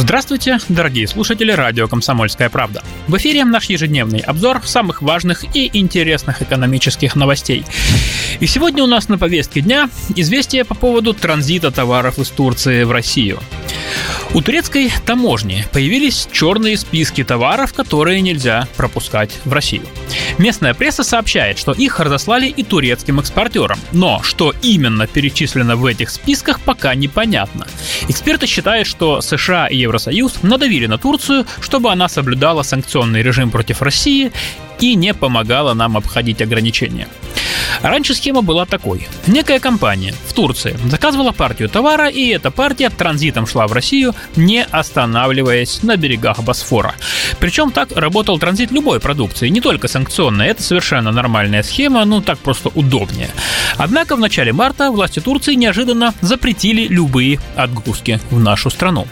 Здравствуйте, дорогие слушатели радио «Комсомольская правда». В эфире наш ежедневный обзор самых важных и интересных экономических новостей. И сегодня у нас на повестке дня известие по поводу транзита товаров из Турции в Россию. У турецкой таможни появились черные списки товаров, которые нельзя пропускать в Россию. Местная пресса сообщает, что их разослали и турецким экспортерам, но что именно перечислено в этих списках пока непонятно. Эксперты считают, что США и Евросоюз надавили на Турцию, чтобы она соблюдала санкционный режим против России и не помогала нам обходить ограничения. Раньше схема была такой. Некая компания в Турции заказывала партию товара, и эта партия транзитом шла в Россию, не останавливаясь на берегах Босфора. Причем так работал транзит любой продукции, не только санкционной. Это совершенно нормальная схема, ну так просто удобнее. Однако в начале марта власти Турции неожиданно запретили любые отгрузки в нашу страну.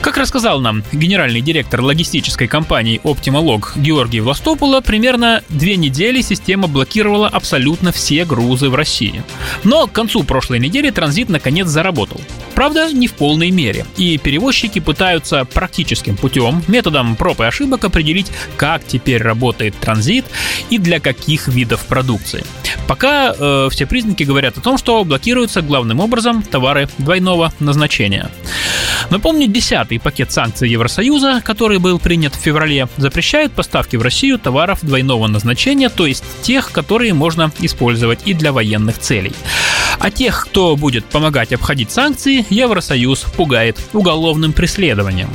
Как рассказал нам генеральный директор логистической компании Optimalog Георгий Властопула, примерно две недели система блокировала абсолютно все грузы в России. Но к концу прошлой недели транзит наконец заработал. Правда, не в полной мере. И перевозчики пытаются практическим путем, методом проб и ошибок определить, как теперь работает транзит и для каких видов продукции. Пока э, все признаки говорят о том, что блокируются главным образом товары двойного назначения. Напомню, десятый пакет санкций Евросоюза, который был принят в феврале, запрещает поставки в Россию товаров двойного назначения, то есть тех, которые можно использовать и для военных целей. А тех, кто будет помогать обходить санкции, Евросоюз пугает уголовным преследованием.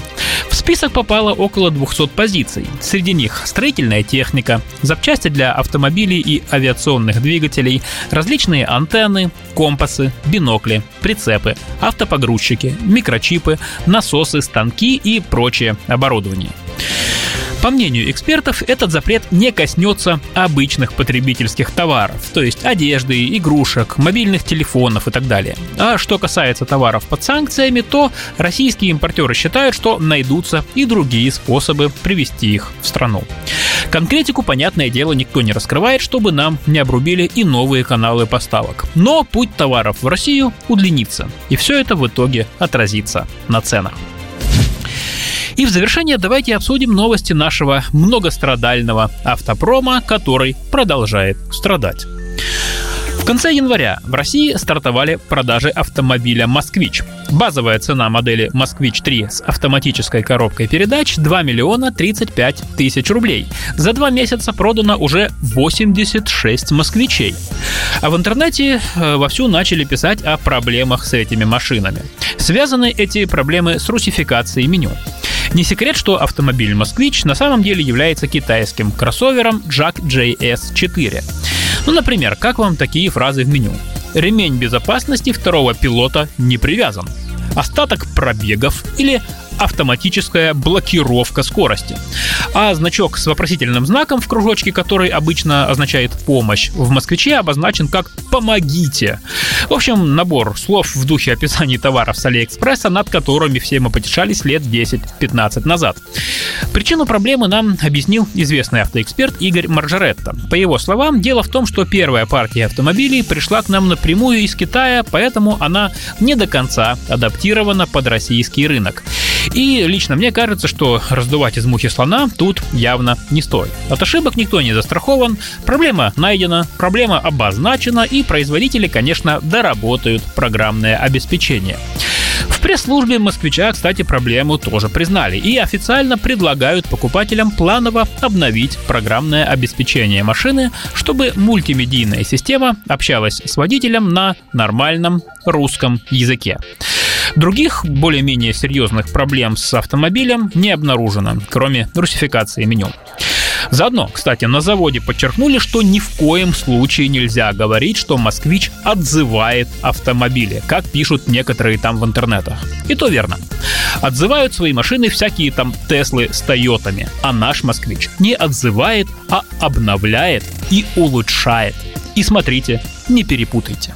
Список попало около 200 позиций. Среди них строительная техника, запчасти для автомобилей и авиационных двигателей, различные антенны, компасы, бинокли, прицепы, автопогрузчики, микрочипы, насосы, станки и прочее оборудование. По мнению экспертов, этот запрет не коснется обычных потребительских товаров, то есть одежды, игрушек, мобильных телефонов и так далее. А что касается товаров под санкциями, то российские импортеры считают, что найдутся и другие способы привести их в страну. Конкретику, понятное дело, никто не раскрывает, чтобы нам не обрубили и новые каналы поставок. Но путь товаров в Россию удлинится, и все это в итоге отразится на ценах. И в завершение давайте обсудим новости нашего многострадального автопрома, который продолжает страдать. В конце января в России стартовали продажи автомобиля «Москвич». Базовая цена модели «Москвич-3» с автоматической коробкой передач 2 миллиона 35 тысяч рублей. За два месяца продано уже 86 «Москвичей». А в интернете э, вовсю начали писать о проблемах с этими машинами. Связаны эти проблемы с русификацией меню. Не секрет, что автомобиль «Москвич» на самом деле является китайским кроссовером Jack JS4. Ну, например, как вам такие фразы в меню? Ремень безопасности второго пилота не привязан. Остаток пробегов или автоматическая блокировка скорости. А значок с вопросительным знаком в кружочке, который обычно означает «помощь», в «Москвиче» обозначен как «помогите». В общем, набор слов в духе описаний товаров с Алиэкспресса, над которыми все мы потешались лет 10-15 назад. Причину проблемы нам объяснил известный автоэксперт Игорь Маржаретто. По его словам, дело в том, что первая партия автомобилей пришла к нам напрямую из Китая, поэтому она не до конца адаптирована под российский рынок. И лично мне кажется, что раздувать из мухи слона тут явно не стоит. От ошибок никто не застрахован, проблема найдена, проблема обозначена, и производители, конечно, доработают программное обеспечение. В пресс-службе москвича, кстати, проблему тоже признали и официально предлагают покупателям планово обновить программное обеспечение машины, чтобы мультимедийная система общалась с водителем на нормальном русском языке. Других, более-менее серьезных проблем с автомобилем не обнаружено, кроме русификации меню. Заодно, кстати, на заводе подчеркнули, что ни в коем случае нельзя говорить, что «Москвич» отзывает автомобили, как пишут некоторые там в интернетах. И то верно. Отзывают свои машины всякие там Теслы с Тойотами, а наш «Москвич» не отзывает, а обновляет и улучшает. И смотрите, не перепутайте.